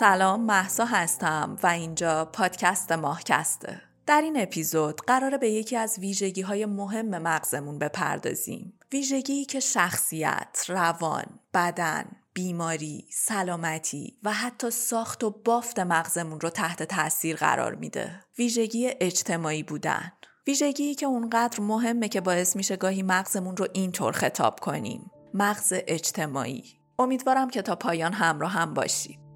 سلام محسا هستم و اینجا پادکست ماهکسته در این اپیزود قراره به یکی از ویژگی های مهم مغزمون بپردازیم ویژگی که شخصیت، روان، بدن، بیماری، سلامتی و حتی ساخت و بافت مغزمون رو تحت تاثیر قرار میده. ویژگی اجتماعی بودن. ویژگی که اونقدر مهمه که باعث میشه گاهی مغزمون رو اینطور خطاب کنیم. مغز اجتماعی. امیدوارم که تا پایان همراه هم باشید.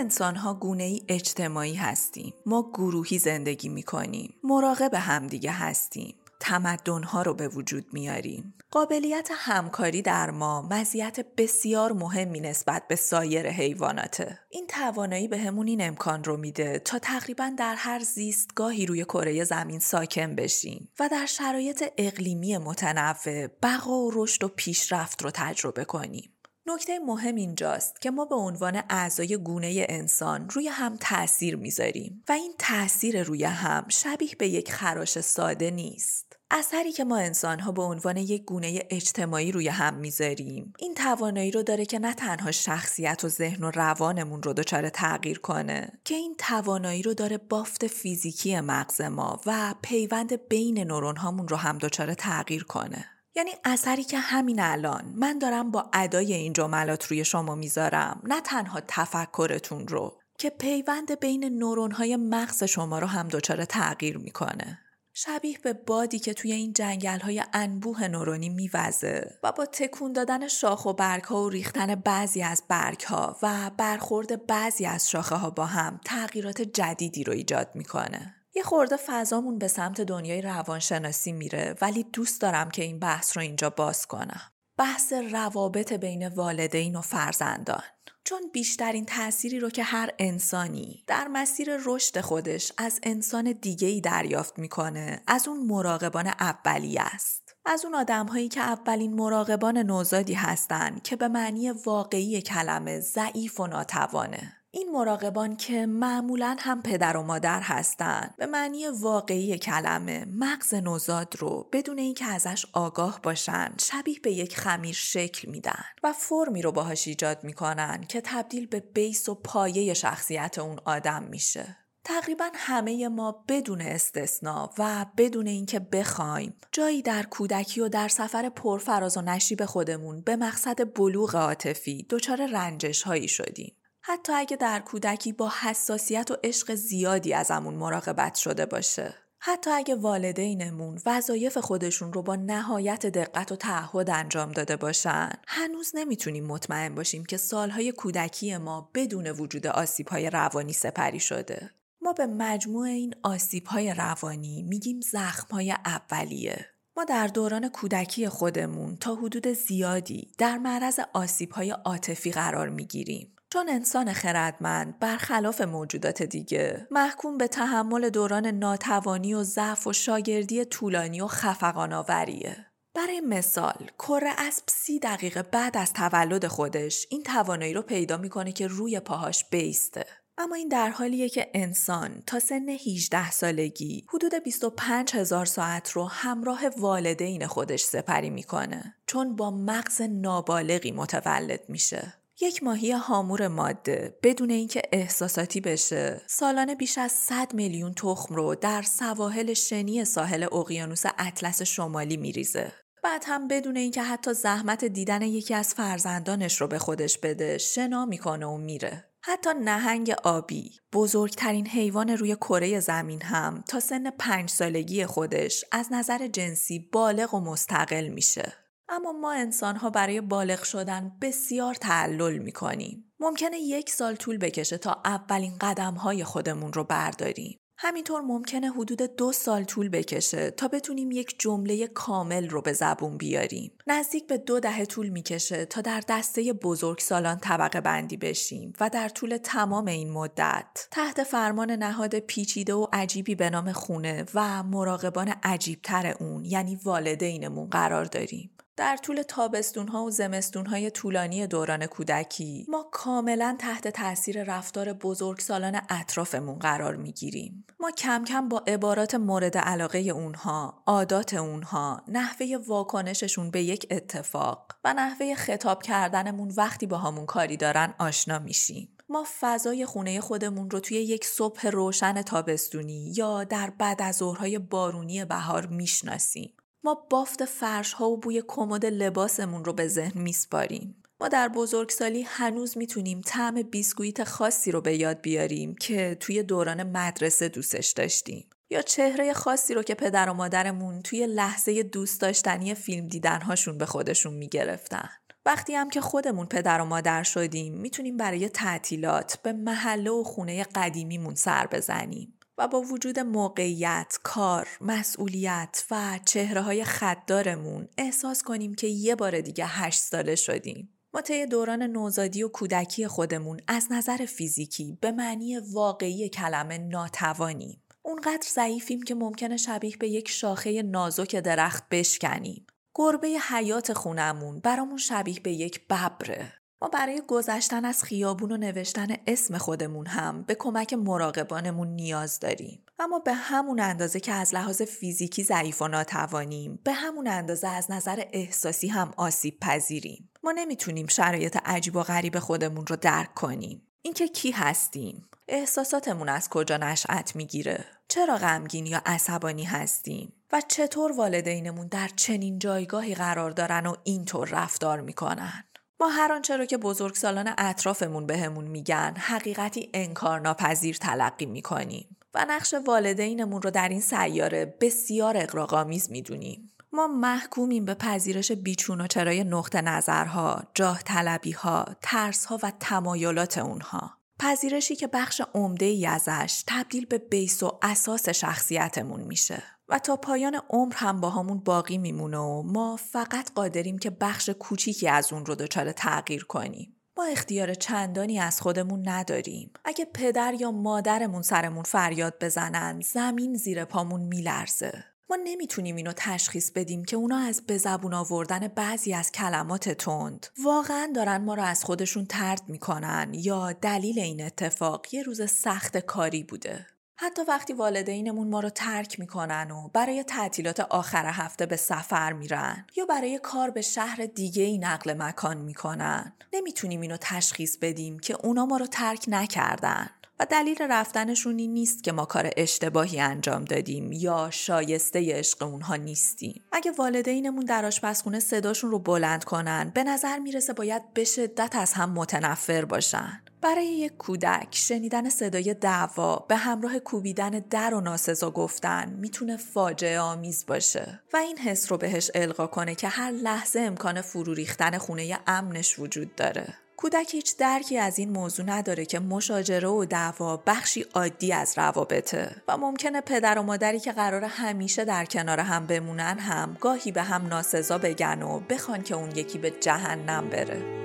انسان ها گونه ای اجتماعی هستیم. ما گروهی زندگی می کنیم. مراقب همدیگه هستیم. تمدن ها رو به وجود میاریم. قابلیت همکاری در ما مزیت بسیار مهمی نسبت به سایر حیواناته. این توانایی به همون این امکان رو میده تا تقریبا در هر زیستگاهی روی کره زمین ساکن بشیم و در شرایط اقلیمی متنوع بقا و رشد و پیشرفت رو تجربه کنیم. نکته مهم اینجاست که ما به عنوان اعضای گونه انسان روی هم تاثیر می‌ذاریم و این تاثیر روی هم شبیه به یک خراش ساده نیست. اثری که ما انسان ها به عنوان یک گونه اجتماعی روی هم می‌ذاریم این توانایی رو داره که نه تنها شخصیت و ذهن و روانمون رو دچار تغییر کنه که این توانایی رو داره بافت فیزیکی مغز ما و پیوند بین نورون هامون رو هم دچار تغییر کنه یعنی اثری که همین الان من دارم با ادای این جملات روی شما می‌ذارم نه تنها تفکرتون رو که پیوند بین نورون های مغز شما رو هم دچار تغییر می‌کنه شبیه به بادی که توی این جنگل های انبوه نورونی میوزه و با تکون دادن شاخ و برگ ها و ریختن بعضی از برگ ها و برخورد بعضی از شاخه ها با هم تغییرات جدیدی رو ایجاد می‌کنه. یه خورده فضامون به سمت دنیای روانشناسی میره ولی دوست دارم که این بحث رو اینجا باز کنم. بحث روابط بین والدین و فرزندان. چون بیشترین تأثیری رو که هر انسانی در مسیر رشد خودش از انسان دیگهی دریافت می‌کنه از اون مراقبان اولی است. از اون آدم هایی که اولین مراقبان نوزادی هستند که به معنی واقعی کلمه ضعیف و ناتوانه. این مراقبان که معمولا هم پدر و مادر هستند به معنی واقعی کلمه مغز نوزاد رو بدون اینکه ازش آگاه باشن شبیه به یک خمیر شکل میدن و فرمی رو باهاش ایجاد می‌کنن که تبدیل به بیس و پایه شخصیت اون آدم میشه. تقریبا همه ما بدون استثنا و بدون اینکه بخوایم جایی در کودکی و در سفر پرفراز و نشیب خودمون به مقصد بلوغ عاطفی دچار رنجش هایی شدیم. حتی اگه در کودکی با حساسیت و عشق زیادی ازمون مراقبت شده باشه. حتی اگه والدینمون وظایف خودشون رو با نهایت دقت و تعهد انجام داده باشن هنوز نمی‌تونیم مطمئن باشیم که سالهای کودکی ما بدون وجود آسیبهای روانی سپری شده. ما به مجموع این آسیبهای روانی میگیم زخمهای اولیه. ما در دوران کودکی خودمون تا حدود زیادی در معرض آسیبهای عاطفی قرار می‌گیریم. چون انسان خردمند برخلاف موجودات دیگه محکوم به تحمل دوران ناتوانی و ضعف و شاگردی طولانی و خفقان آوریه. برای مثال کره اسب سی دقیقه بعد از تولد خودش این توانایی رو پیدا می‌کنه که روی پاهاش بیسته. اما این در حالیه که انسان تا سن 18 سالگی حدود 25 هزار ساعت رو همراه والدین خودش سپری می‌کنه چون با مغز نابالغی متولد میشه. یک ماهی هامور ماده بدون اینکه احساساتی بشه. سالانه بیش از 100 میلیون تخم رو در سواحل شنی ساحل اقیانوس اطلس شمالی میریزه. بعد هم بدون اینکه حتی زحمت دیدن یکی از فرزندانش رو به خودش بده شنا می‌کنه و میره. حتی نهنگ آبی بزرگترین حیوان روی کره زمین هم تا سن پنج سالگی خودش از نظر جنسی بالغ و مستقل میشه. اما ما انسان ها برای بالغ شدن بسیار تعلل می کنیم. ممکنه یک سال طول بکشه تا اولین قدم های خودمون رو برداریم. همینطور ممکنه حدود دو سال طول بکشه تا بتونیم یک جمله کامل رو به زبون بیاریم. نزدیک به دو دهه طول می‌کشه تا در دسته بزرگ سالان طبقه بندی بشیم و در طول تمام این مدت تحت فرمان نهاد پیچیده و عجیبی به نام خونه و مراقبان عجیبتر اون یعنی والدینمون قرار داریم. در طول تابستون ها و زمستون های طولانی دوران کودکی ما کاملا تحت تاثیر رفتار بزرگسالان اطرافمون قرار می گیریم. ما کم کم با عبارات مورد علاقه اونها، عادات اونها، نحوه واکنششون به یک اتفاق و نحوه خطاب کردنمون وقتی با همون کاری دارن آشنا میشیم. ما فضای خونه خودمون رو توی یک صبح روشن تابستونی یا در بعد از ظهرهای بارونی بهار می‌شناسیم. ما بافت فرش ها و بوی کمد لباسمون رو به ذهن میسپاریم. ما در بزرگسالی هنوز می‌تونیم طعم بیسکویت خاصی رو به یاد بیاریم که توی دوران مدرسه دوستش داشتیم. یا چهره خاصی رو که پدر و مادرمون توی لحظه دوست داشتنی فیلم دیدنهاشون به خودشون می‌گرفتن. وقتی هم که خودمون پدر و مادر شدیم می‌تونیم برای تعطیلات به محله و خونه قدیمیمون سر بزنیم. و با وجود موقعیت، کار، مسئولیت و چهره های خددارمون احساس کنیم که یه بار دیگه هشت ساله شدیم. ما طی دوران نوزادی و کودکی خودمون از نظر فیزیکی به معنی واقعی کلمه ناتوانیم. اونقدر ضعیفیم که ممکنه شبیه به یک شاخه نازک درخت بشکنیم. گربه حیات خونمون برامون شبیه به یک ببره. ما برای گذشتن از خیابون و نوشتن اسم خودمون هم به کمک مراقبانمون نیاز داریم. اما به همون اندازه که از لحاظ فیزیکی ضعیف و ناتوانیم به همون اندازه از نظر احساسی هم آسیب پذیریم. ما نمی‌تونیم شرایط عجیب و غریب خودمون رو درک کنیم. اینکه کی هستیم؟ احساساتمون از کجا نشأت می‌گیره؟ چرا غمگین یا عصبانی هستیم؟ و چطور والدینمون در چنین جایگاهی قرار دارن و اینطور رفتار می‌کنن؟ ما هر آنچه رو که بزرگسالان اطرافمون بهمون میگن حقیقتی انکارناپذیر تلقی می‌کنیم و نقش والدینمون رو در این سیاره بسیار اقراق‌آمیز می‌دونیم. ما محکومیم به پذیرش بیچون و چرای نقطه نظرها، جاه طلبی ها، ترس ها و تمایلات اونها. پذیرشی که بخش عمده ای ازش تبدیل به بیس و اساس شخصیتمون میشه. و تا پایان عمر هم با همون باقی میمونه و ما فقط قادریم که بخش کوچیکی از اون رو دچار تغییر کنیم. ما اختیار چندانی از خودمون نداریم. اگه پدر یا مادرمون سرمون فریاد بزنن زمین زیر پامون میلرزه. ما نمی‌تونیم اینو تشخیص بدیم که اونا از به آوردن بعضی از کلمات تند واقعا دارن ما رو از خودشون ترد می‌کنن یا دلیل این اتفاق یه روز سخت کاری بوده. حتی وقتی والدینمون ما رو ترک می‌کنن و برای تعطیلات آخر هفته به سفر میرن یا برای کار به شهر دیگه ای نقل مکان می‌کنن نمی‌تونیم اینو تشخیص بدیم که اونا ما رو ترک نکردن و دلیل رفتنشون این نیست که ما کار اشتباهی انجام دادیم یا شایسته عشق اونها نیستیم. اگه والدینمون در آشپزخونه صداشون رو بلند کنن به نظر می‌رسه باید به شدت از هم متنفر باشن. برای یک کودک شنیدن صدای دعوا به همراه کوبیدن در و ناسزا گفتن می‌تونه فاجعه آمیز باشه و این حس رو بهش القا کنه که هر لحظه امکان فرو ریختن خونه امنش وجود داره. کودک هیچ درکی از این موضوع نداره که مشاجره و دعوا بخشی عادی از روابطه و ممکنه پدر و مادری که قرار همیشه در کنار هم بمونن هم گاهی به هم ناسزا بگن و بخوان که اون یکی به جهنم بره.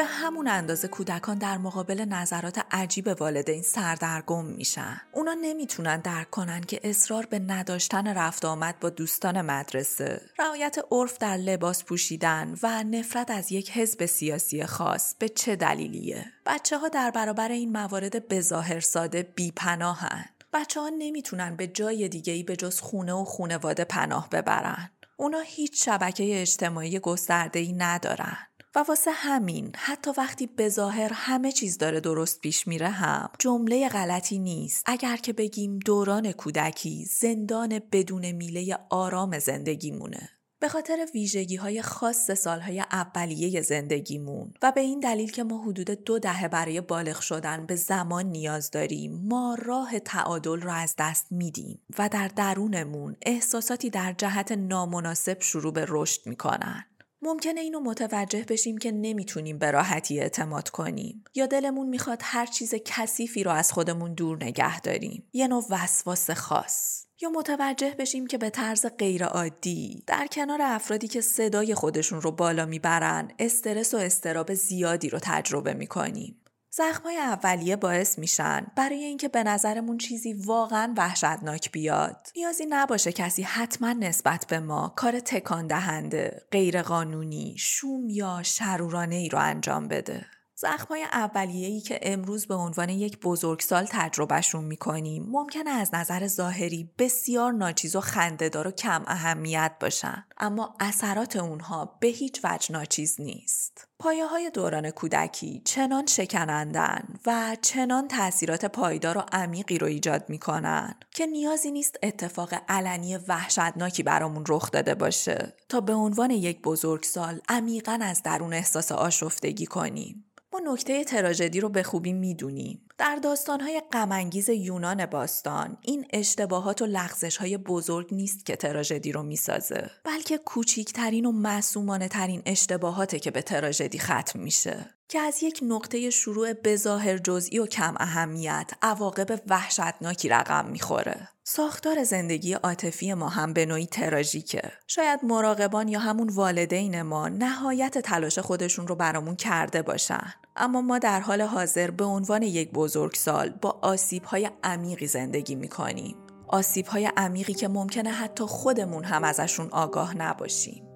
به همون اندازه کودکان در مقابل نظرات عجیب والدین سردرگم میشن. اونا نمی‌تونن درک کنن که اصرار به نداشتن رفت آمد با دوستان مدرسه، رعایت عرف در لباس پوشیدن و نفرت از یک حزب سیاسی خاص به چه دلیلیه؟ بچه ها در برابر این موارد بظاهر ساده بیپناهن. بچه ها نمی‌تونن به جای دیگه ای به جز خونه و خونواده پناه ببرن. اونا هیچ شبکه اجتماعی گسترده ای ندارن. و واسه همین حتی وقتی به ظاهر همه چیز داره درست پیش میره هم جمله غلطی نیست. اگر که بگیم دوران کودکی زندان بدون میله آرام زندگیمونه. به خاطر ویژگی های خاص سالهای اولیه زندگیمون و به این دلیل که ما حدود دو دهه برای بالغ شدن به زمان نیاز داریم ما راه تعادل را از دست میدیم و در درونمون احساساتی در جهت نامناسب شروع به رشد می‌کنن. ممکنه اینو متوجه بشیم که نمی‌تونیم به راحتی اعتماد کنیم. یا دلمون می‌خواد هر چیز کثیفی رو از خودمون دور نگه داریم. یه نوع وسواس خاص. یا متوجه بشیم که به طرز غیرعادی در کنار افرادی که صدای خودشون رو بالا می‌برن استرس و استراب زیادی رو تجربه می‌کنیم. زخمای اولیه باعث میشن برای اینکه به نظرمون چیزی واقعا وحشتناک بیاد. نیازی نباشه کسی حتما نسبت به ما کار تکان دهنده غیرقانونی شوم یا شرورانه ای رو انجام بده. زخمای اولیه‌ای که امروز به عنوان یک بزرگسال تجربهشون می‌کنیم ممکنه از نظر ظاهری بسیار ناچیز و خندهدار و کم اهمیت باشن. اما اثرات اونها به هیچ وجه ناچیز نیست. پایه های دوران کودکی چنان شکنندن و چنان تاثیرات پایدار و عمیقی رو ایجاد می‌کنن که نیازی نیست اتفاق علنی وحشتناکی برامون رخ داده باشه تا به عنوان یک بزرگسال عمیقا از درون احساس آشفتگی کنیم. ما نکته تراژدی رو به خوبی می‌دونیم. در داستانهای غمانگیز یونان باستان این اشتباهات و لغزشهای بزرگ نیست که تراژدی رو می‌سازه بلکه کوچیکترین و معصومانه ترین اشتباهاته که به تراژدی ختم میشه که از یک نقطه شروع بظاهر جزئی و کم اهمیت عواقب وحشتناکی رقم می‌خوره. ساختار زندگی عاطفی ما هم به نوعی تراژیکه. شاید مراقبان یا همون والدین ما نهایت تلاش خودشون رو برامون کرده باشن. اما ما در حال حاضر به عنوان یک بزرگسال با آسیب های عمیقی زندگی می‌کنیم. آسیب های عمیقی که ممکنه حتی خودمون هم ازشون آگاه نباشیم.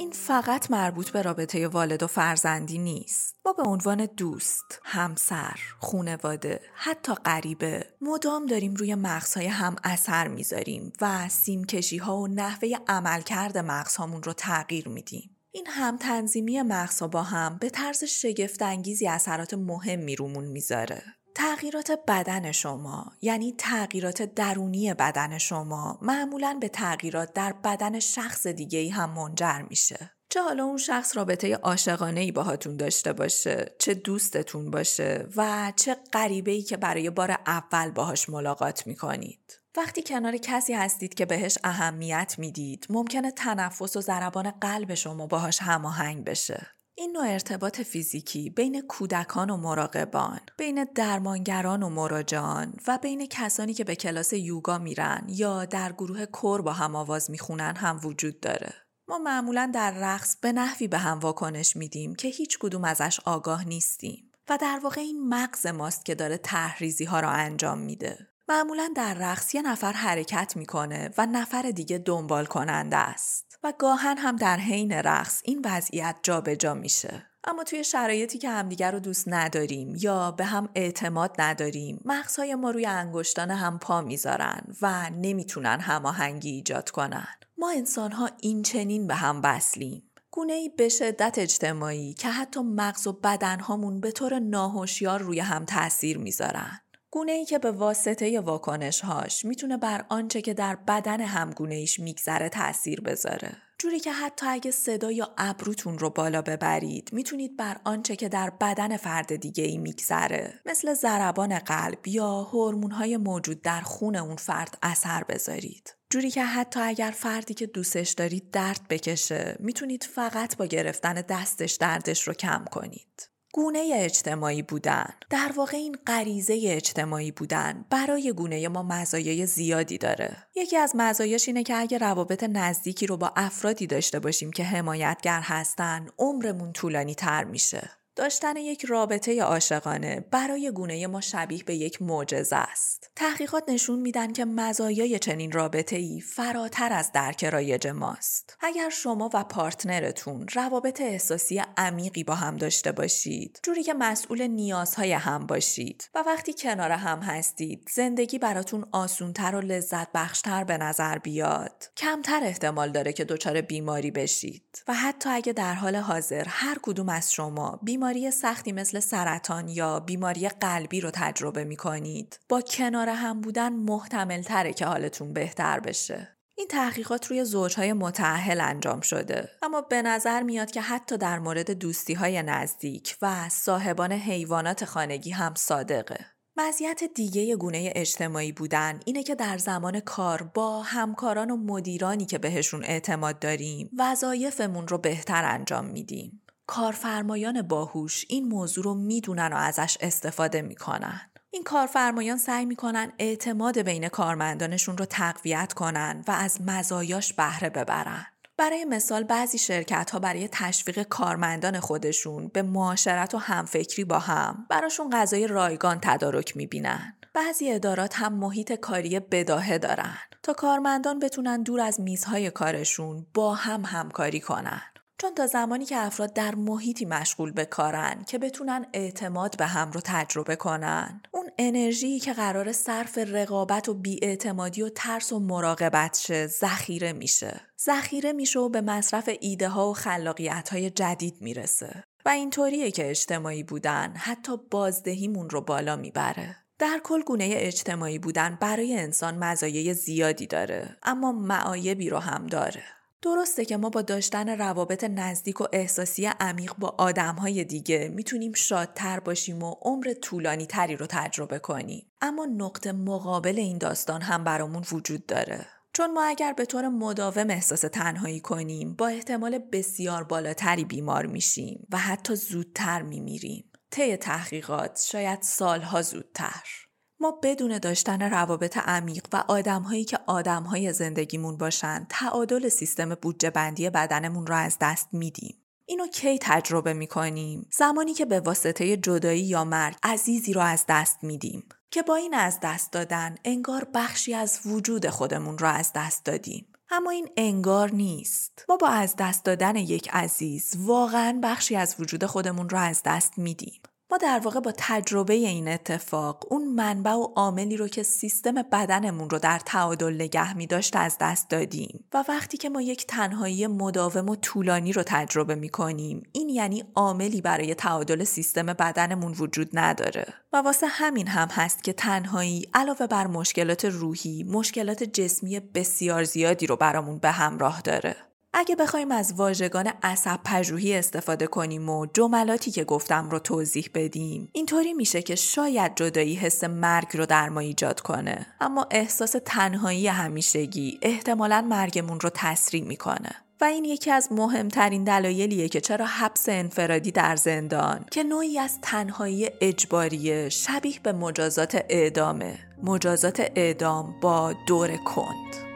این فقط مربوط به رابطه والد و فرزندی نیست. ما به عنوان دوست، همسر، خونواده، حتی غریبه مدام داریم روی مغزهای هم اثر می‌ذاریم و سیمکشی ها و نحوه عملکرد مغزهامون رو تغییر میدیم. این هم تنظیمی مغزها با هم به طرز شگفت انگیزی اثرات مهمی رومون می‌ذاره. تغییرات بدن شما یعنی تغییرات درونی بدن شما معمولا به تغییرات در بدن شخص دیگه ای هم منجر میشه. چه حالا اون شخص رابطه عاشقانه ای باهاتون داشته باشه، چه دوستتون باشه و چه غریبه ای که برای بار اول باهاش ملاقات می‌کنید. وقتی کنار کسی هستید که بهش اهمیت می‌دید، ممکنه تنفس و ضربان قلب شما باهاش هماهنگ بشه. این نوع ارتباط فیزیکی بین کودکان و مراقبان، بین درمانگران و مراجعان و بین کسانی که به کلاس یوگا میرن یا در گروه کور با هم آواز می‌خونن هم وجود داره. ما معمولا در رقص به نحوی به هم واکنش میدیم که هیچ کدوم ازش آگاه نیستیم و در واقع این مغز ماست که داره تحریزی ها را انجام میده. معمولا در رقص یه نفر حرکت می‌کنه و نفر دیگه دنبال کننده است. و گاهن هم در حین رقص این وضعیت جابجا جا میشه. اما توی شرایطی که همدیگر رو دوست نداریم یا به هم اعتماد نداریم مغزهای ما روی انگشتان هم پا می‌ذارن و نمی‌تونن هماهنگی ایجاد کنن. ما انسانها این چنین به هم وصلیم. گونه ای به شدت اجتماعی که حتی مغز و بدنهامون به طور ناهوشیار روی هم تاثیر می‌ذارن. گونه ای که به واسطه واکنش هاش می‌تونه بر آنچه که در بدن همگونه ایش میگذره تاثیر بذاره. جوری که حتی اگه صدا یا ابروتون رو بالا ببرید می‌تونید بر آنچه که در بدن فرد دیگه ای میگذره مثل ضربان قلب یا هورمون موجود در خون اون فرد اثر بذارید. جوری که حتی اگر فردی که دوستش دارید درد بکشه می‌تونید فقط با گرفتن دستش دردش رو کم کنید. گونه اجتماعی بودن. در واقع این غریزه اجتماعی بودن برای گونه ما مزایای زیادی داره. یکی از مزایاش اینه که اگه روابط نزدیکی رو با افرادی داشته باشیم که حمایتگر هستن عمرمون طولانی تر میشه. داشتن یک رابطه عاشقانه برای گونه ما شبیه به یک معجزه است. تحقیقات نشون میدن که مزایای چنین رابطه ای فراتر از درک رایج ماست. اگر شما و پارتنرتون روابط احساسی عمیقی با هم داشته باشید، جوری که مسئول نیازهای هم باشید و وقتی کنار هم هستید، زندگی براتون آسونتر و لذت بخشتر به نظر بیاد، کمتر احتمال داره که دچار بیماری بشید و حتی اگه در حال حاضر هر کدوم از شما بیماری بیماری سختی مثل سرطان یا بیماری قلبی رو تجربه می کنید با کنار هم بودن محتمل تره که حالتون بهتر بشه. این تحقیقات روی زوجهای متعهل انجام شده اما به نظر میاد که حتی در مورد دوستی های نزدیک و صاحبان حیوانات خانگی هم صادقه. مزیت دیگه گونه اجتماعی بودن اینه که در زمان کار با همکاران و مدیرانی که بهشون اعتماد داریم وظایفمون رو بهتر انجام میدیم. کارفرمایان باهوش این موضوع رو می‌دونن و ازش استفاده می‌کنن. این کارفرمایان سعی می‌کنن اعتماد بین کارمندانشون رو تقویت کنن و از مزایاش بهره ببرن. برای مثال بعضی شرکت ها برای تشویق کارمندان خودشون به معاشرت و همفکری با هم براشون غذای رایگان تدارک می‌بینن. بعضی ادارات هم محیط کاری بداهه دارن تا کارمندان بتونن دور از میزهای کارشون با هم همکاری کنن. چون تا زمانی که افراد در محیطی مشغول به کارن که بتونن اعتماد به هم رو تجربه کنن. اون انرژی که قرار صرف رقابت و بیاعتمادی و ترس و مراقبت شه ذخیره میشه. ذخیره میشه و به مصرف ایده ها و خلاقیت های جدید می‌رسه. و اینطوریه که اجتماعی بودن حتی بازدهیمون رو بالا می‌بره. در کل گونه اجتماعی بودن برای انسان مزایای زیادی داره اما معایبی رو هم داره. درسته که ما با داشتن روابط نزدیک و احساسی عمیق با آدمهای دیگه می‌تونیم شادتر باشیم و عمر طولانی تری رو تجربه کنیم. اما نقطه مقابل این داستان هم برامون وجود داره. چون ما اگر به طور مداوم احساس تنهایی کنیم با احتمال بسیار بالاتری بیمار میشیم و حتی زودتر میمیریم. طی تحقیقات شاید سالها زودتر. ما بدون داشتن روابط عمیق و آدمهایی که آدمهای زندگیمون باشن تعادل سیستم بودجه بندی بدنمون رو از دست میدیم. اینو کی تجربه می‌کنیم؟ زمانی که به واسطه جدایی یا مرگ عزیزی رو از دست میدیم. که با این از دست دادن انگار بخشی از وجود خودمون رو از دست دادیم. اما این انگار نیست. ما با از دست دادن یک عزیز واقعا بخشی از وجود خودمون رو از دست میدیم. ما در واقع با تجربه این اتفاق اون منبع و عاملی رو که سیستم بدنمون رو در تعادل نگه می داشت از دست دادیم. و وقتی که ما یک تنهایی مداوم و طولانی رو تجربه می کنیم این یعنی عاملی برای تعادل سیستم بدنمون وجود نداره. و واسه همین هم هست که تنهایی علاوه بر مشکلات روحی مشکلات جسمی بسیار زیادی رو برامون به همراه داره. اگه بخوایم از واژگان عصب پژوهی استفاده کنیم و جملاتی که گفتم رو توضیح بدیم اینطوری میشه که شاید جدایی حس مرگ رو در ما ایجاد کنه. اما احساس تنهایی همیشگی احتمالا مرگمون رو تسریع می‌کنه. و این یکی از مهمترین دلایلیه که چرا حبس انفرادی در زندان که نوعی از تنهایی اجباریه شبیه به مجازات اعدامه. مجازات اعدام با دور کند.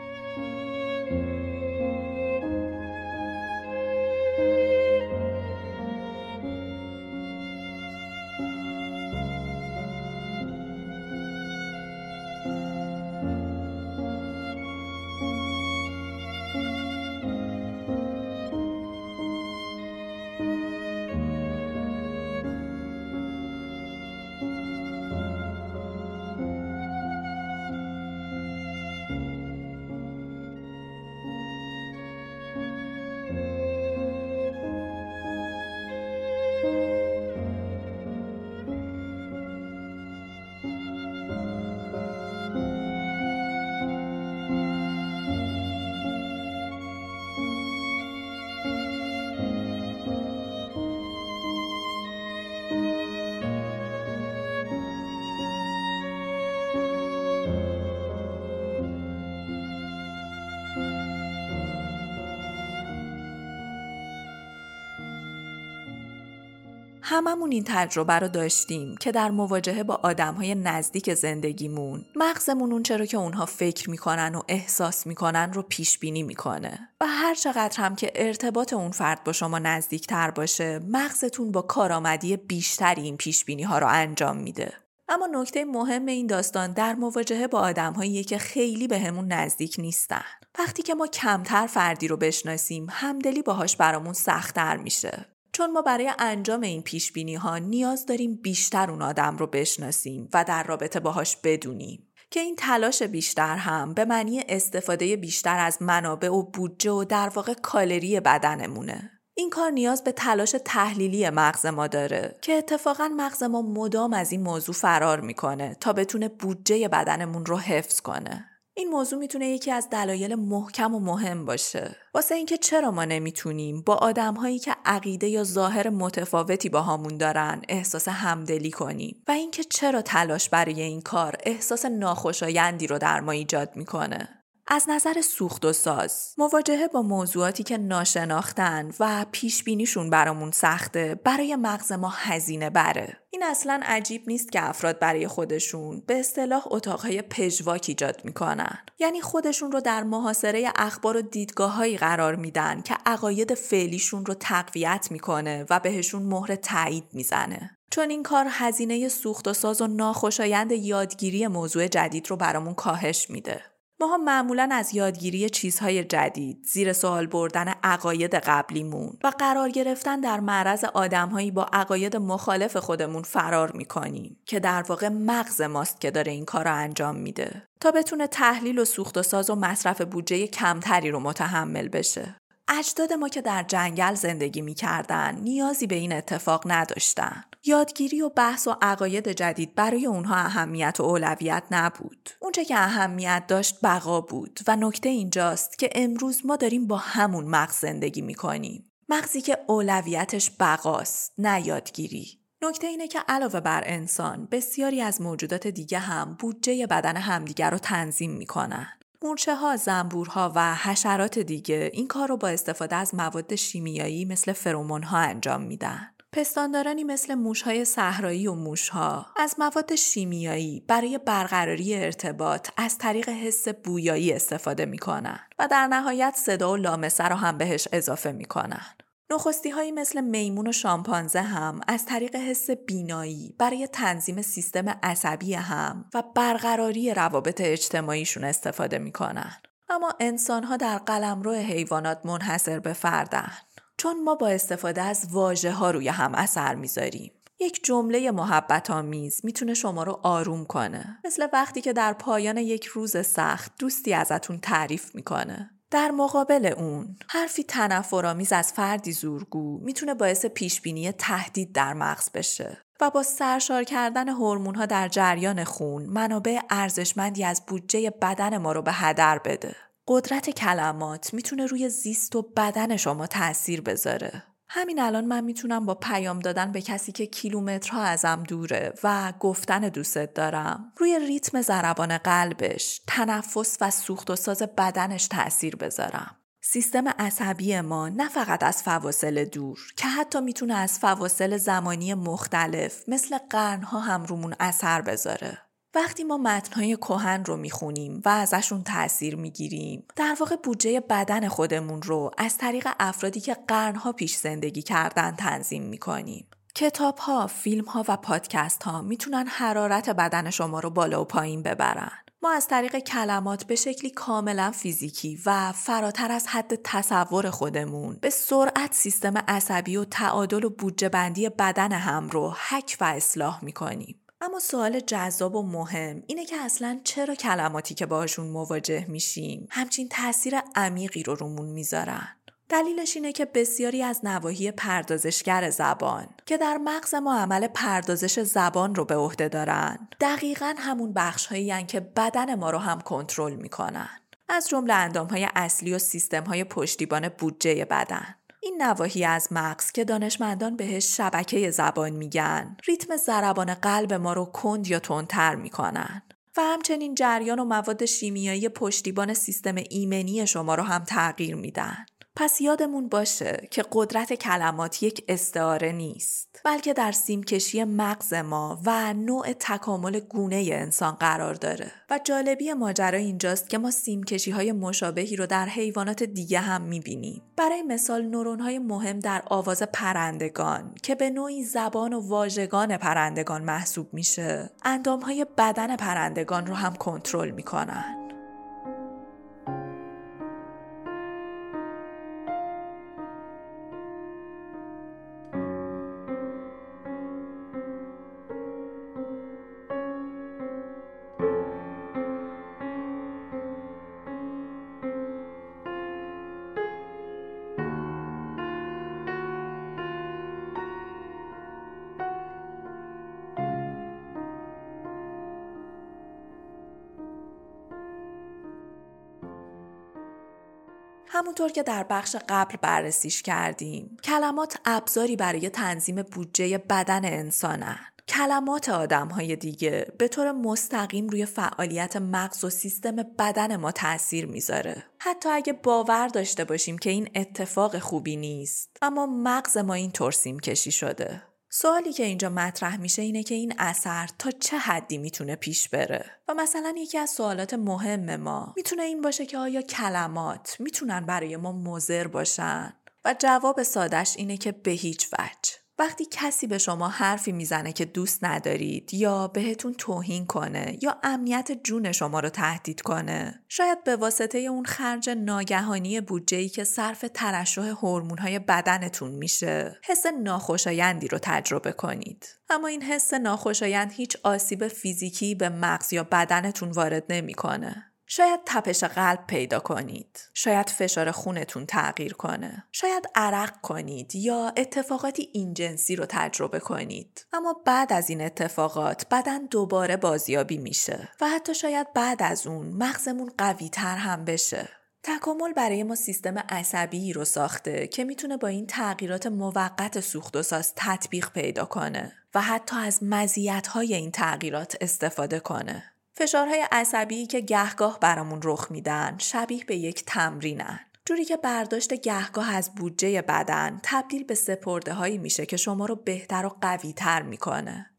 هممون این تجربه رو داشتیم که در مواجهه با های نزدیک زندگیمون مغزمون اون چرا که اونها فکر می‌کنن و احساس می‌کنن رو پیش بینی می‌کنه و هر چقدر هم که ارتباط اون فرد با شما نزدیکتر باشه مغزتون با کارآمدی بیشتری این پیش بینی ها رو انجام میده اما نکته مهم این داستان در مواجهه با آدمهایی که خیلی بهمون همون نزدیک نیستن. وقتی که ما کمتر فردی رو بشناسیم همدلی باهاش برامون سختتر میشه. چون ما برای انجام این پیش بینی ها نیاز داریم بیشتر اون آدم رو beshnasim و در رابطه باهاش بدونیم. که این تلاش بیشتر هم به معنی استفاده بیشتر از منابع و بودجه و در واقع کالری بدنمونه. این کار نیاز به تلاش تحلیلی مغز ما داره که اتفاقا مغز ما مدام از این موضوع فرار می‌کنه تا بتونه بودجه بدنمون رو حفظ کنه. این موضوع می‌تونه یکی از دلایل محکم و مهم باشه. واسه اینکه چرا ما نمی‌تونیم با آدمهایی که عقیده یا ظاهر متفاوتی با همون دارن احساس همدلی کنیم؟ و اینکه چرا تلاش برای این کار احساس ناخوشایندی رو در ما ایجاد می‌کنه؟ از نظر سوخت و ساز. مواجهه با موضوعاتی که ناشناختن و پیش بینیشون برامون سخته برای مغز ما هزینه بره. این اصلا عجیب نیست که افراد برای خودشون به اصطلاح اتاقهای پژواک ایجاد می‌کنن. یعنی خودشون رو در محاصره اخبار و دیدگاههایی قرار میدن که عقاید فعلیشون رو تقویت می‌کنه و بهشون مهر تایید می‌زنه. چون این کار هزینه سوخت و ساز و ناخوشایند یادگیری موضوع جدید رو برامون کاهش میده. ماها معمولا از یادگیری چیزهای جدید، زیر سوال بردن عقاید قبلیمون و قرار گرفتن در معرض آدمهایی با عقاید مخالف خودمون فرار می‌کنیم که در واقع مغز ماست که داره این کار رو انجام میده تا بتونه تحلیل و سوخت و ساز و مصرف بودجه کمتری رو متحمل بشه. اجداد ما که در جنگل زندگی می‌کردن نیازی به این اتفاق نداشتن. یادگیری و بحث و عقاید جدید برای اونها اهمیت و اولویت نبود. اونچه که اهمیت داشت بقا بود و نکته اینجاست که امروز ما داریم با همون مغز زندگی می‌کنیم. مغزی که اولویتش بقاست نه یادگیری. نکته اینه که علاوه بر انسان بسیاری از موجودات دیگه هم بودجه بدن همدیگر رو تنظیم می‌کنن. مورچه ها، زنبورها و حشرات دیگه این کار رو با استفاده از مواد شیمیایی مثل فرامون ها انجام میدن. پستاندارانی مثل موشهای صحرایی و موشها از مواد شیمیایی برای برقراری ارتباط از طریق حس بویایی استفاده می‌کنن و در نهایت صدا و لامسه رو هم بهش اضافه می‌کنن. نخستی هایی مثل میمون و شامپانزه هم از طریق حس بینایی برای تنظیم سیستم عصبی هم و برقراری روابط اجتماعیشون استفاده می‌کنن. اما انسان ها در قلمرو حیوانات منحصر به فردن. چون ما با استفاده از واژه ها روی هم اثر می‌ذاریم. یک جمله محبت آمیز می‌تونه شما رو آروم کنه. مثل وقتی که در پایان یک روز سخت دوستی ازتون تعریف می‌کنه. در مقابل اون حرفی تنفرآمیز از فردی زورگو می‌تونه باعث پیشبینی تهدید در مغز بشه و با سرشار کردن ها در جریان خون منابع ارزشمندی از بودجه بدن ما رو به هدر بده. قدرت کلمات می‌تونه روی زیست و بدن شما تاثیر بذاره. همین الان من می‌تونم با پیام دادن به کسی که کیلومترها ازم دوره و گفتن دوستت دارم روی ریتم ضربان قلبش، تنفس و سوخت و ساز بدنش تاثیر بذارم. سیستم عصبی ما نه فقط از فواصل دور که حتی می‌تونه از فواصل زمانی مختلف مثل قرنها هم رومون اثر بذاره. وقتی ما متنهای کهن رو می‌خونیم و ازشون تاثیر می‌گیریم در واقع بودجه بدن خودمون رو از طریق افرادی که قرنها پیش زندگی کردن تنظیم می‌کنیم کتاب ها، فیلم ها و پادکست ها می‌تونن حرارت بدن شما رو بالا و پایین ببرن. ما از طریق کلمات به شکلی کاملا فیزیکی و فراتر از حد تصور خودمون به سرعت سیستم عصبی و تعادل و بودجه بندی بدن هم رو حک و اصلاح می‌کنیم. اما سوال جذاب و مهم اینه که اصلا چرا کلماتی که باشون مواجه میشیم همچین تاثیر عمیقی رو رومون می‌ذارن؟ دلیلش اینه که بسیاری از نواحی پردازشگر زبان که در مغز ما عمل پردازش زبان رو به عهده دارن دقیقا همون بخش هایی که بدن ما رو هم کنترل می‌کنن. از جمله اندام های اصلی و سیستم های پشتیبان بودجه بدن. این نواحی از مغز که دانشمندان بهش شبکه زبان میگن ریتم ضربان قلب ما رو کند یا تندتر می‌کنن. و همچنین جریان و مواد شیمیایی پشتیبان سیستم ایمنی شما رو هم تغییر میدن. پس یادمون باشه که قدرت کلمات یک استعاره نیست بلکه در سیمکشی مغز ما و نوع تکامل گونه انسان قرار داره. و جالبی ماجرا اینجاست که ما سیمکشی های مشابهی رو در حیوانات دیگه هم می‌بینیم. برای مثال نورون های مهم در آواز پرندگان که به نوعی زبان و واژگان پرندگان محسوب میشه اندام های بدن پرندگان رو هم کنترل می‌کنن. همونطور که در بخش قبل بررسیش کردیم کلمات ابزاری برای تنظیم بودجه بدن انسانن کلمات آدم های دیگه به طور مستقیم روی فعالیت مغز و سیستم بدن ما تاثیر می‌ذاره. حتی اگه باور داشته باشیم که این اتفاق خوبی نیست اما مغز ما این ترسیم کشی شده. سوالی که اینجا مطرح میشه اینه که این اثر تا چه حدی می‌تونه پیش بره؟ و مثلا یکی از سوالات مهم ما می‌تونه این باشه که آیا کلمات می‌تونن برای ما مضر باشن؟ و جواب سادش اینه که به هیچ وجه. وقتی کسی به شما حرفی می‌زنه که دوست ندارید یا بهتون توهین کنه یا امنیت جون شما رو تهدید کنه شاید به واسطه اون خرج ناگهانی بودجه که صرف ترشح هورمون‌های بدنتون میشه حس ناخوشایندی رو تجربه کنید. اما این حس ناخوشایند هیچ آسیب فیزیکی به مغز یا بدنتون وارد نمی‌کنه. شاید تپش قلب پیدا کنید. شاید فشار خونتون تغییر کنه. شاید عرق کنید یا اتفاقاتی اینجنسی رو تجربه کنید. اما بعد از این اتفاقات بدن دوباره بازیابی میشه و حتی شاید بعد از اون مغزمون قوی تر هم بشه. تکامل برای ما سیستم عصبی رو ساخته که می‌تونه با این تغییرات موقت سوخت و ساز تطبیق پیدا کنه و حتی از مزیت‌های این تغییرات استفاده کنه. فشارهای عصبی که گهگاه برامون رخ میدن شبیه به یک تمرینن. جوری که برداشت گهگاه از بودجه بدن تبدیل به سپرده هایی میشه که شما رو بهتر و قوی تر می‌کنه.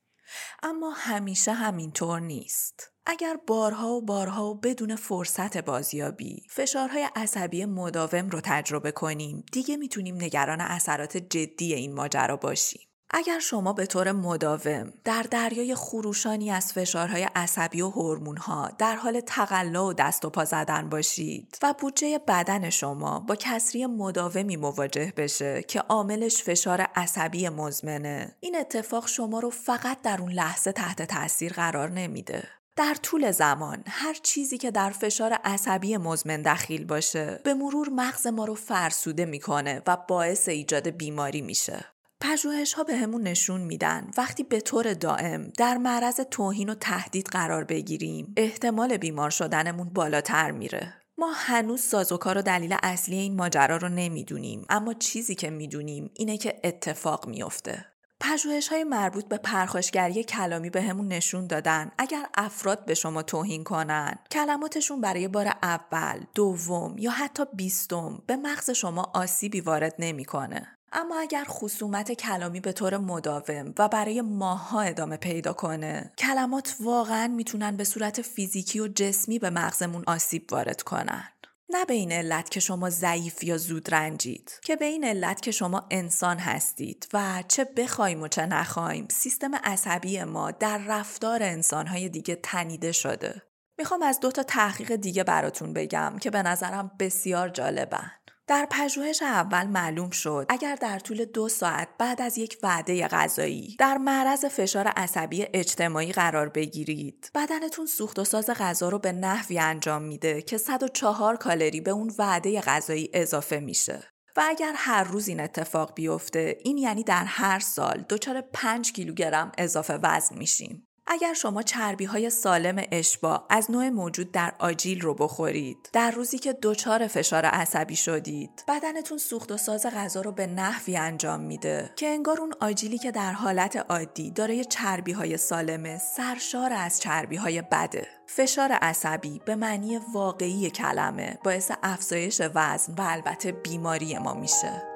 اما همیشه همینطور نیست. اگر بارها و بارها و بدون فرصت بازیابی فشارهای عصبی مداوم رو تجربه کنیم دیگه می‌تونیم نگران اثرات جدی این ماجرا باشیم. اگر شما به طور مداوم در دریای خروشانی از فشارهای عصبی و هورمون‌ها در حال تقلا و دست و پا زدن باشید و بودجه بدن شما با کسری مداومی مواجه بشه که عاملش فشار عصبی مزمنه این اتفاق شما رو فقط در اون لحظه تحت تاثیر قرار نمیده. در طول زمان هر چیزی که در فشار عصبی مزمن دخیل باشه به مرور مغز ما رو فرسوده می‌کنه و باعث ایجاد بیماری میشه. پژوهش ها به همون نشون میدن. وقتی به طور دائم در معرض توهین و تهدید قرار بگیریم احتمال بیمار شدنمون بالاتر میره. ما هنوز سازوکار و دلیل اصلی این ماجرا رو نمی‌دونیم اما چیزی که می‌دونیم اینه که اتفاق میافته. پژوهش های مربوط به پرخاشگری کلامی به همون نشون دادن. اگر افراد به شما توهین کنن کلماتشون برای بار اول، دوم یا حتی بیستم به مغز شما آسیبی وارد نمی‌کنه. اما اگر خصومت کلامی به طور مداوم و برای ماهها ادامه پیدا کنه کلمات واقعا می‌تونن به صورت فیزیکی و جسمی به مغزمون آسیب وارد کنن. نه به این علت که شما ضعیف یا زود رنجید که به این علت که شما انسان هستید و چه بخوایم و چه نخوایم سیستم عصبی ما در رفتار انسانهای دیگه تنیده شده. می‌خوام از دو تا تحقیق دیگه براتون بگم که به نظرم بسیار جالبن. در پژوهش اول معلوم شد اگر در طول دو ساعت بعد از یک وعده غذایی در معرض فشار عصبی اجتماعی قرار بگیرید. بدنتون سوخت و ساز غذا رو به نحوی انجام میده که 104 کالری به اون وعده غذایی اضافه میشه. و اگر هر روز این اتفاق بیفته این یعنی در هر سال دچار 5 کیلوگرم اضافه وزن میشیم. اگر شما چربی های سالم اشبا از نوع موجود در آجیل رو بخورید در روزی که دچار فشار عصبی شدید بدنتون سوخت و ساز غذا رو به نحوی انجام میده که انگار اون آجیلی که در حالت عادی دارای چربی های سالمه سرشار از چربی های بده. فشار عصبی به معنی واقعی کلمه باعث افزایش وزن و البته بیماری ما میشه.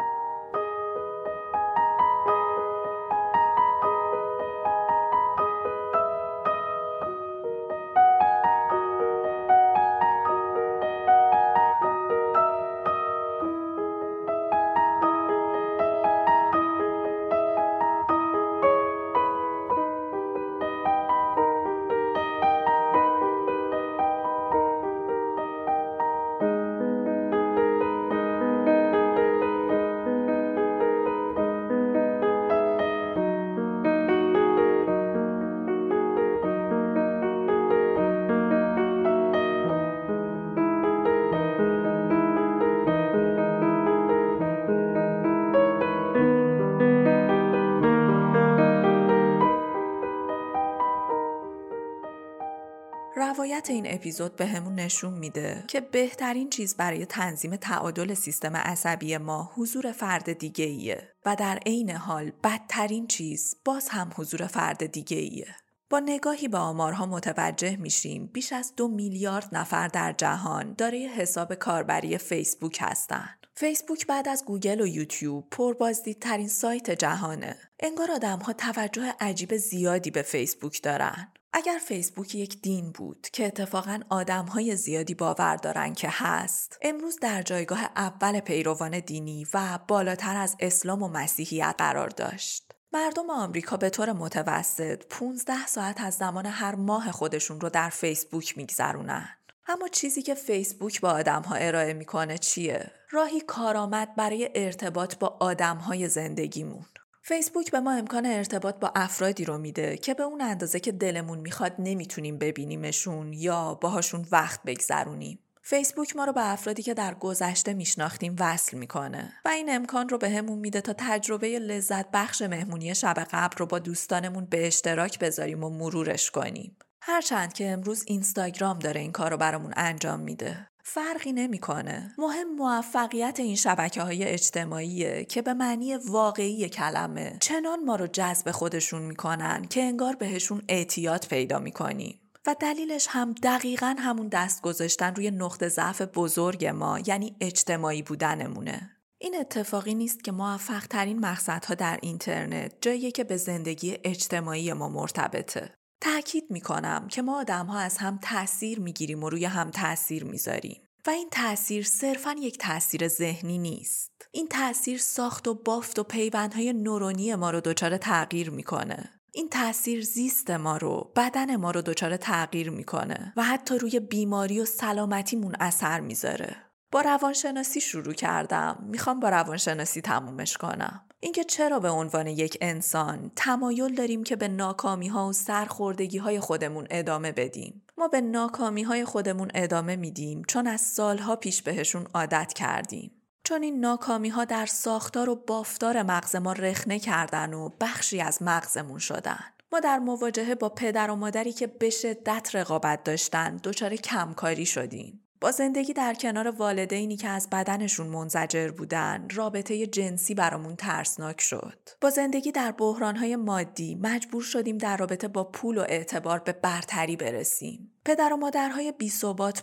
این اپیزود به همون نشون میده که بهترین چیز برای تنظیم تعادل سیستم عصبی ما حضور فرد دیگه ایه و در عین حال بدترین چیز باز هم حضور فرد دیگه ایه. با نگاهی به آمارها متوجه میشیم بیش از دو میلیارد نفر در جهان دارای حساب کاربری فیسبوک هستند. فیسبوک بعد از گوگل و یوتیوب پربازدیدترین سایت جهانه. انگار آدم ها توجه عجیب زیادی به فیسبوک دارن. اگر فیسبوک یک دین بود که اتفاقا آدم های زیادی باور دارن که هست امروز در جایگاه اول پیروان دینی و بالاتر از اسلام و مسیحیت قرار داشت مردم آمریکا به طور متوسط 15 ساعت از زمان هر ماه خودشون رو در فیسبوک میگذرونن اما چیزی که فیسبوک با آدم ها ارائه می‌کنه چیه؟ راهی کارآمد برای ارتباط با آدم های زندگیمون. فیسبوک به ما امکان ارتباط با افرادی رو میده که به اون اندازه که دلمون می‌خواد نمی‌تونیم ببینیمشون یا باهاشون وقت بگذرونیم. فیسبوک ما رو به افرادی که در گذشته میشناختیم وصل می‌کنه و این امکان رو به همون میده تا تجربه لذت بخش مهمونی شب قبل رو با دوستانمون به اشتراک بذاریم و مرورش کنیم. هرچند که امروز اینستاگرام داره این کار رو برامون انجام میده. فرقی نمی‌کنه. مهم موفقیت این شبکه های اجتماعیه که به معنی واقعی کلمه چنان ما رو جذب خودشون می‌کنن که انگار بهشون اعتیاد پیدا می‌کنیم. و دلیلش هم دقیقا همون دست گذاشتن روی نقطه ضعف بزرگ ما یعنی اجتماعی بودنمونه. این اتفاقی نیست که موفق ترین مقصدها در اینترنت جایی که به زندگی اجتماعی ما مرتبطه. تأکید می‌کنم که ما آدم ها از هم تاثیر می‌گیریم و روی هم تاثیر می‌ذاریم. و این تاثیر صرفا یک تاثیر ذهنی نیست. این تاثیر ساخت و بافت و پیوندهای نورونی ما رو دچار تغییر می‌کنه. این تاثیر زیست ما رو بدن ما رو دچار تغییر می‌کنه و حتی روی بیماری و سلامتیمون اثر می‌ذاره با روانشناسی شروع کردم می‌خوام با روانشناسی تمومش کنم اینکه چرا به عنوان یک انسان تمایل داریم که به ناکامی ها و سرخوردگی های خودمون ادامه بدیم ما به ناکامی های خودمون ادامه میدیم چون از سالها پیش بهشون عادت کردیم چون این ناکامی ها در ساختار و بافتار مغز ما رخنه کردن و بخشی از مغزمون شدن. ما در مواجهه با پدر و مادری که به شدت رقابت داشتن دچار کمکاری شدیم. با زندگی در کنار والدینی که از بدنشون منزجر بودن رابطه جنسی برامون ترسناک شد. با زندگی در بحرانهای مادی مجبور شدیم در رابطه با پول و اعتبار به برتری برسیم. پدر و مادرهای بی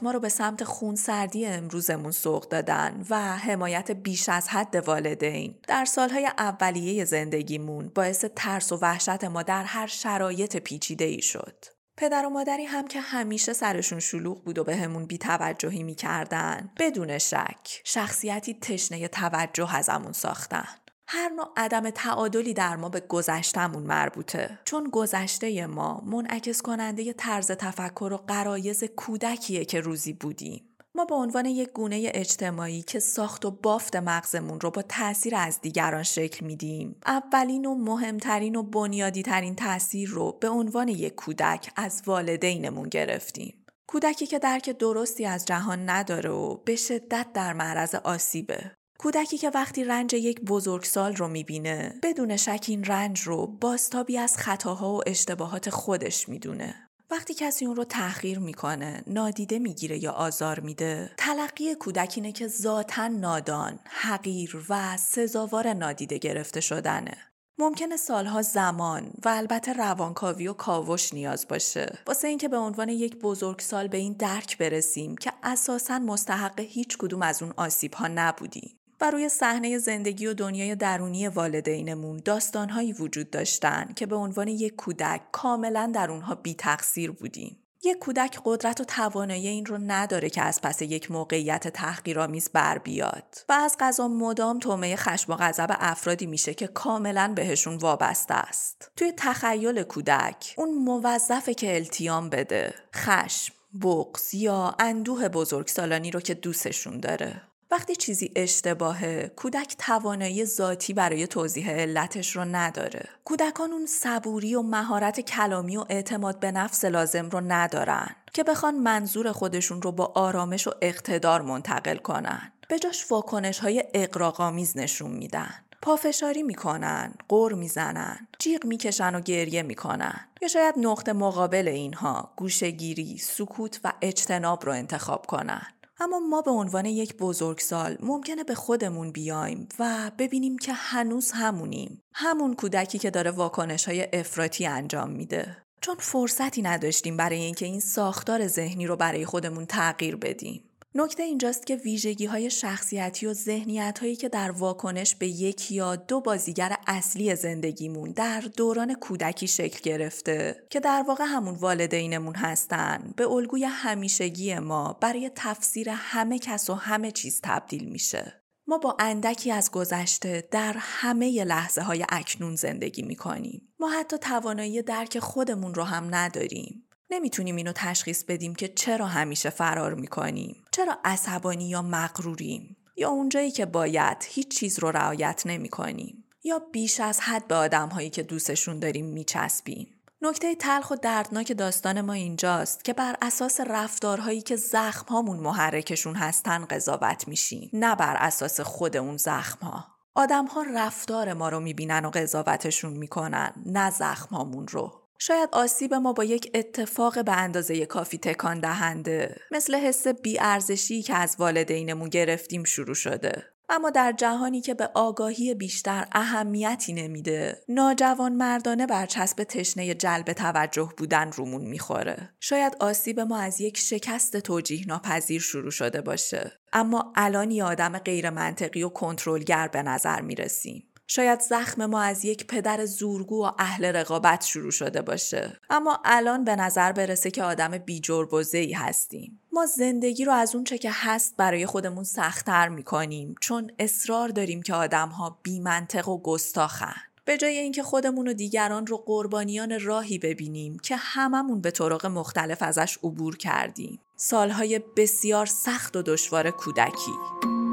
ما رو به سمت خونسردی امروزمون سوق دادن و حمایت بیش از حد والدین. در سالهای اولیه زندگیمون باعث ترس و وحشت ما در هر شرایط پیچیده ای شد. پدر و مادری هم که همیشه سرشون شلوغ بود و به همون بیتوجهی می‌کردن. بدون شک شخصیتی تشنه توجه ازمون ساختن. هر نوع عدم تعادلی در ما به گذشتمون مربوطه. چون گذشته ما منعکس کننده طرز تفکر و قرایز کودکیه که روزی بودیم. ما به عنوان یک گونه اجتماعی که ساخت و بافت مغزمون رو با تاثیر از دیگران شکل میدیم. اولین و مهمترین و بنیادی ترین تاثیر رو به عنوان یک کودک از والدینمون گرفتیم. کودکی که درک درستی از جهان نداره و به شدت در معرض آسیبه. کودکی که وقتی رنج یک بزرگسال رو می‌بینه بدون شک این رنج رو باستابی از خطاها و اشتباهات خودش می‌دونه. وقتی کسی اون رو تحقیر می‌کنه نادیده می‌گیره یا آزار میده تلقی کودک اینه که ذاتا نادان حقیر و سزاوار نادیده گرفته شدنه. ممکنه سالها زمان و البته روانکاوی و کاوش نیاز باشه. واسه اینکه به عنوان یک بزرگسال به این درک برسیم که اساسا مستحق هیچ کدوم از اون آسیب ها نبودیم. و روی صحنه زندگی و دنیای درونی والدینمون داستانهایی وجود داشتن که به عنوان یک کودک کاملا در اونها بی تقصیر بودیم. یک کودک قدرت و توانایی این رو نداره که از پس یک موقعیت تحقیرآمیز بر بیاد. و از غذا مدام تومه خشم و غضب افرادی میشه که کاملا بهشون وابسته است. توی تخیل کودک اون موظفه که التیام بده. خشم بغز یا اندوه بزرگسالانی رو که دوستشون داره. وقتی چیزی اشتباهه کودک توانایی ذاتی برای توضیح علتش رو نداره. کودکان اون صبوری و مهارت کلامی و اعتماد به نفس لازم رو ندارن که بخوان منظور خودشون رو با آرامش و اقتدار منتقل کنن. به جاش واکنش های اقراقامیز نشون میدن. پافشاری می‌کنن، قر می‌زنن، جیغ می‌کشن و گریه می‌کنن. یا شاید نقطه مقابل اینها گوشگیری، سکوت و اجتناب رو انتخاب کنن. اما ما به عنوان یک بزرگسال ممکنه به خودمون بیایم و ببینیم که هنوز همونیم. همون کودکی که داره واکنش های افراطی انجام میده. چون فرصتی نداشتیم برای اینکه این ساختار ذهنی رو برای خودمون تغییر بدیم. نکته اینجاست که ویژگی های شخصیتی و ذهنیت هایی که در واکنش به یک یا دو بازیگر اصلی زندگیمون در دوران کودکی شکل گرفته که در واقع همون والدینمون هستن به الگوی همیشگی ما برای تفسیر همه کس و همه چیز تبدیل میشه. ما با اندکی از گذشته در همه لحظه های اکنون زندگی می‌کنیم. ما حتی توانایی درک خودمون رو هم نداریم. نمی‌تونیم اینو تشخیص بدیم که چرا همیشه فرار می‌کنیم. چرا عصبانی یا مغروریم؟ یا اونجایی که باید هیچ چیز رو رعایت نمی‌کنیم؟ یا بیش از حد به آدم هایی که دوستشون داریم میچسبیم؟ نکته تلخ و دردناک داستان ما اینجاست که بر اساس رفتارهایی که زخم هامون محرکشون هستن قضاوت میشیم. نه بر اساس خود اون زخم ها. آدم ها رفتار ما رو می‌بینن و قضاوتشون می‌کنن نه زخم هامون رو. شاید آسیب ما با یک اتفاق به اندازه کافی تکان دهنده مثل حس بیارزشی که از والدینمون گرفتیم شروع شده. اما در جهانی که به آگاهی بیشتر اهمیتی نمیده ناجوان مردانه برچسب تشنه جلب توجه بودن رومون می‌خوره. شاید آسیب ما از یک شکست توجیه ناپذیر شروع شده باشه. اما الان یه آدم غیر منطقی و کنترلگر به نظر می‌رسیم. شاید زخم ما از یک پدر زورگو و اهل رقابت شروع شده باشه. اما الان به نظر برسه که آدم بیجربزه ای هستیم. ما زندگی رو از اون چه که هست برای خودمون سختتر می‌کنیم چون اصرار داریم که آدم ها بیمنطق و گستاخن. به جای اینکه خودمون و دیگران رو قربانیان راهی ببینیم که هممون به طرق مختلف ازش عبور کردیم. سالهای بسیار سخت و دشوار کودکی.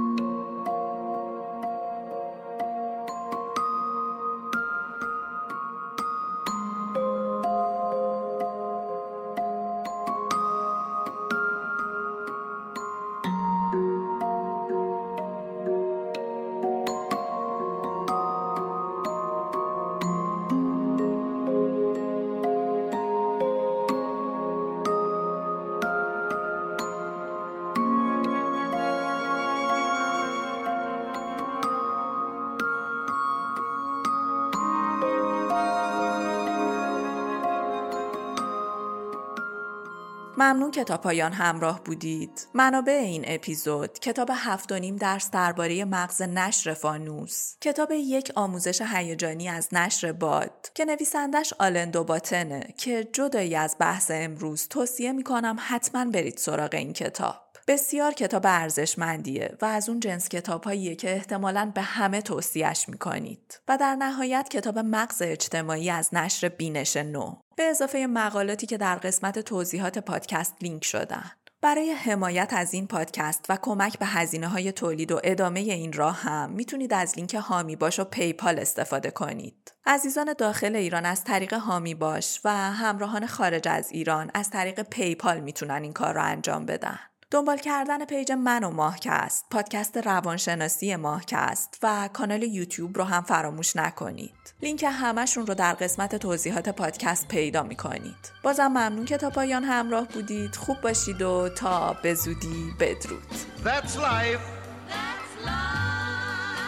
ممنون که تا پایان همراه بودید. منابع این اپیزود کتاب هفت و نیم درس درباره مغز نشر فانوس، کتاب یک آموزش هیجانی از نشر باد که نویسندش آلندو باتنه که جدایی از بحث امروز توصیه می‌کنم حتما برید سراغ این کتاب. بسیار کتاب ارزشمندیه و از اون جنس کتابهاییه که احتمالا به همه توصیهش می‌کنید و در نهایت کتاب مغز اجتماعی از نشر بینش نو به اضافه مقالاتی که در قسمت توضیحات پادکست لینک شدن برای حمایت از این پادکست و کمک به هزینه های تولید و ادامه این راه هم می‌تونید از لینک هامی باش و PayPal استفاده کنید. عزیزان داخل ایران از طریق هامی باش و همراهان خارج از ایران از طریق PayPal می‌تونن این کار را انجام بدن. دنبال کردن page من و ماهکست پادکست روانشناسی ماهکست و کانال یوتیوب رو هم فراموش نکنید لینک همشون رو در قسمت توضیحات پادکست پیدا می‌کنید بازم ممنون که تا پایان همراه بودید خوب باشید و تا به زودی بدرود That's life.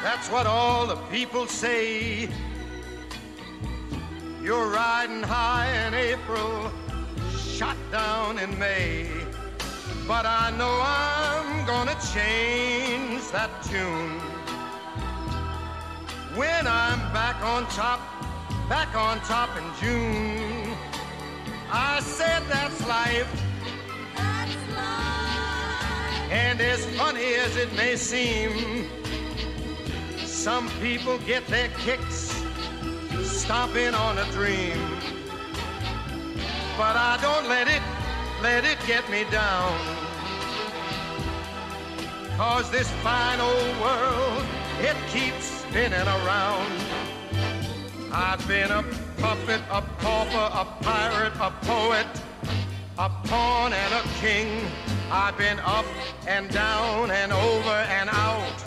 That's what all the people say. You're riding high in April, shot down in May. But I know I'm gonna change that tune. When I'm back on top, back on top in June. I said that's life. That's life. And as funny as it may seem, some people get their kicks stomping on a dream. But I don't let it, let it get me down. Cause this fine old world, it keeps spinning around. I've been a puppet, a pauper, a pirate, a poet, a pawn and a king. I've been up and down and over and out.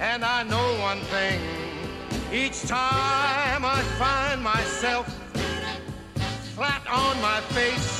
And I know one thing. Each time I find myself flat on my face,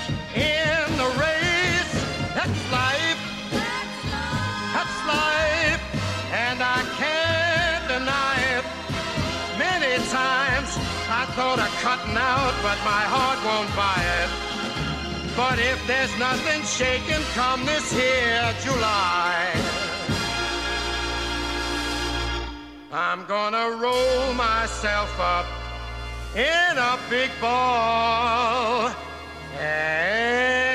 life. That's life. And I can't deny it. Many times I thought of cutting out, but my heart won't buy it. But if there's nothing shaking come this here July, I'm gonna roll myself up in a big ball and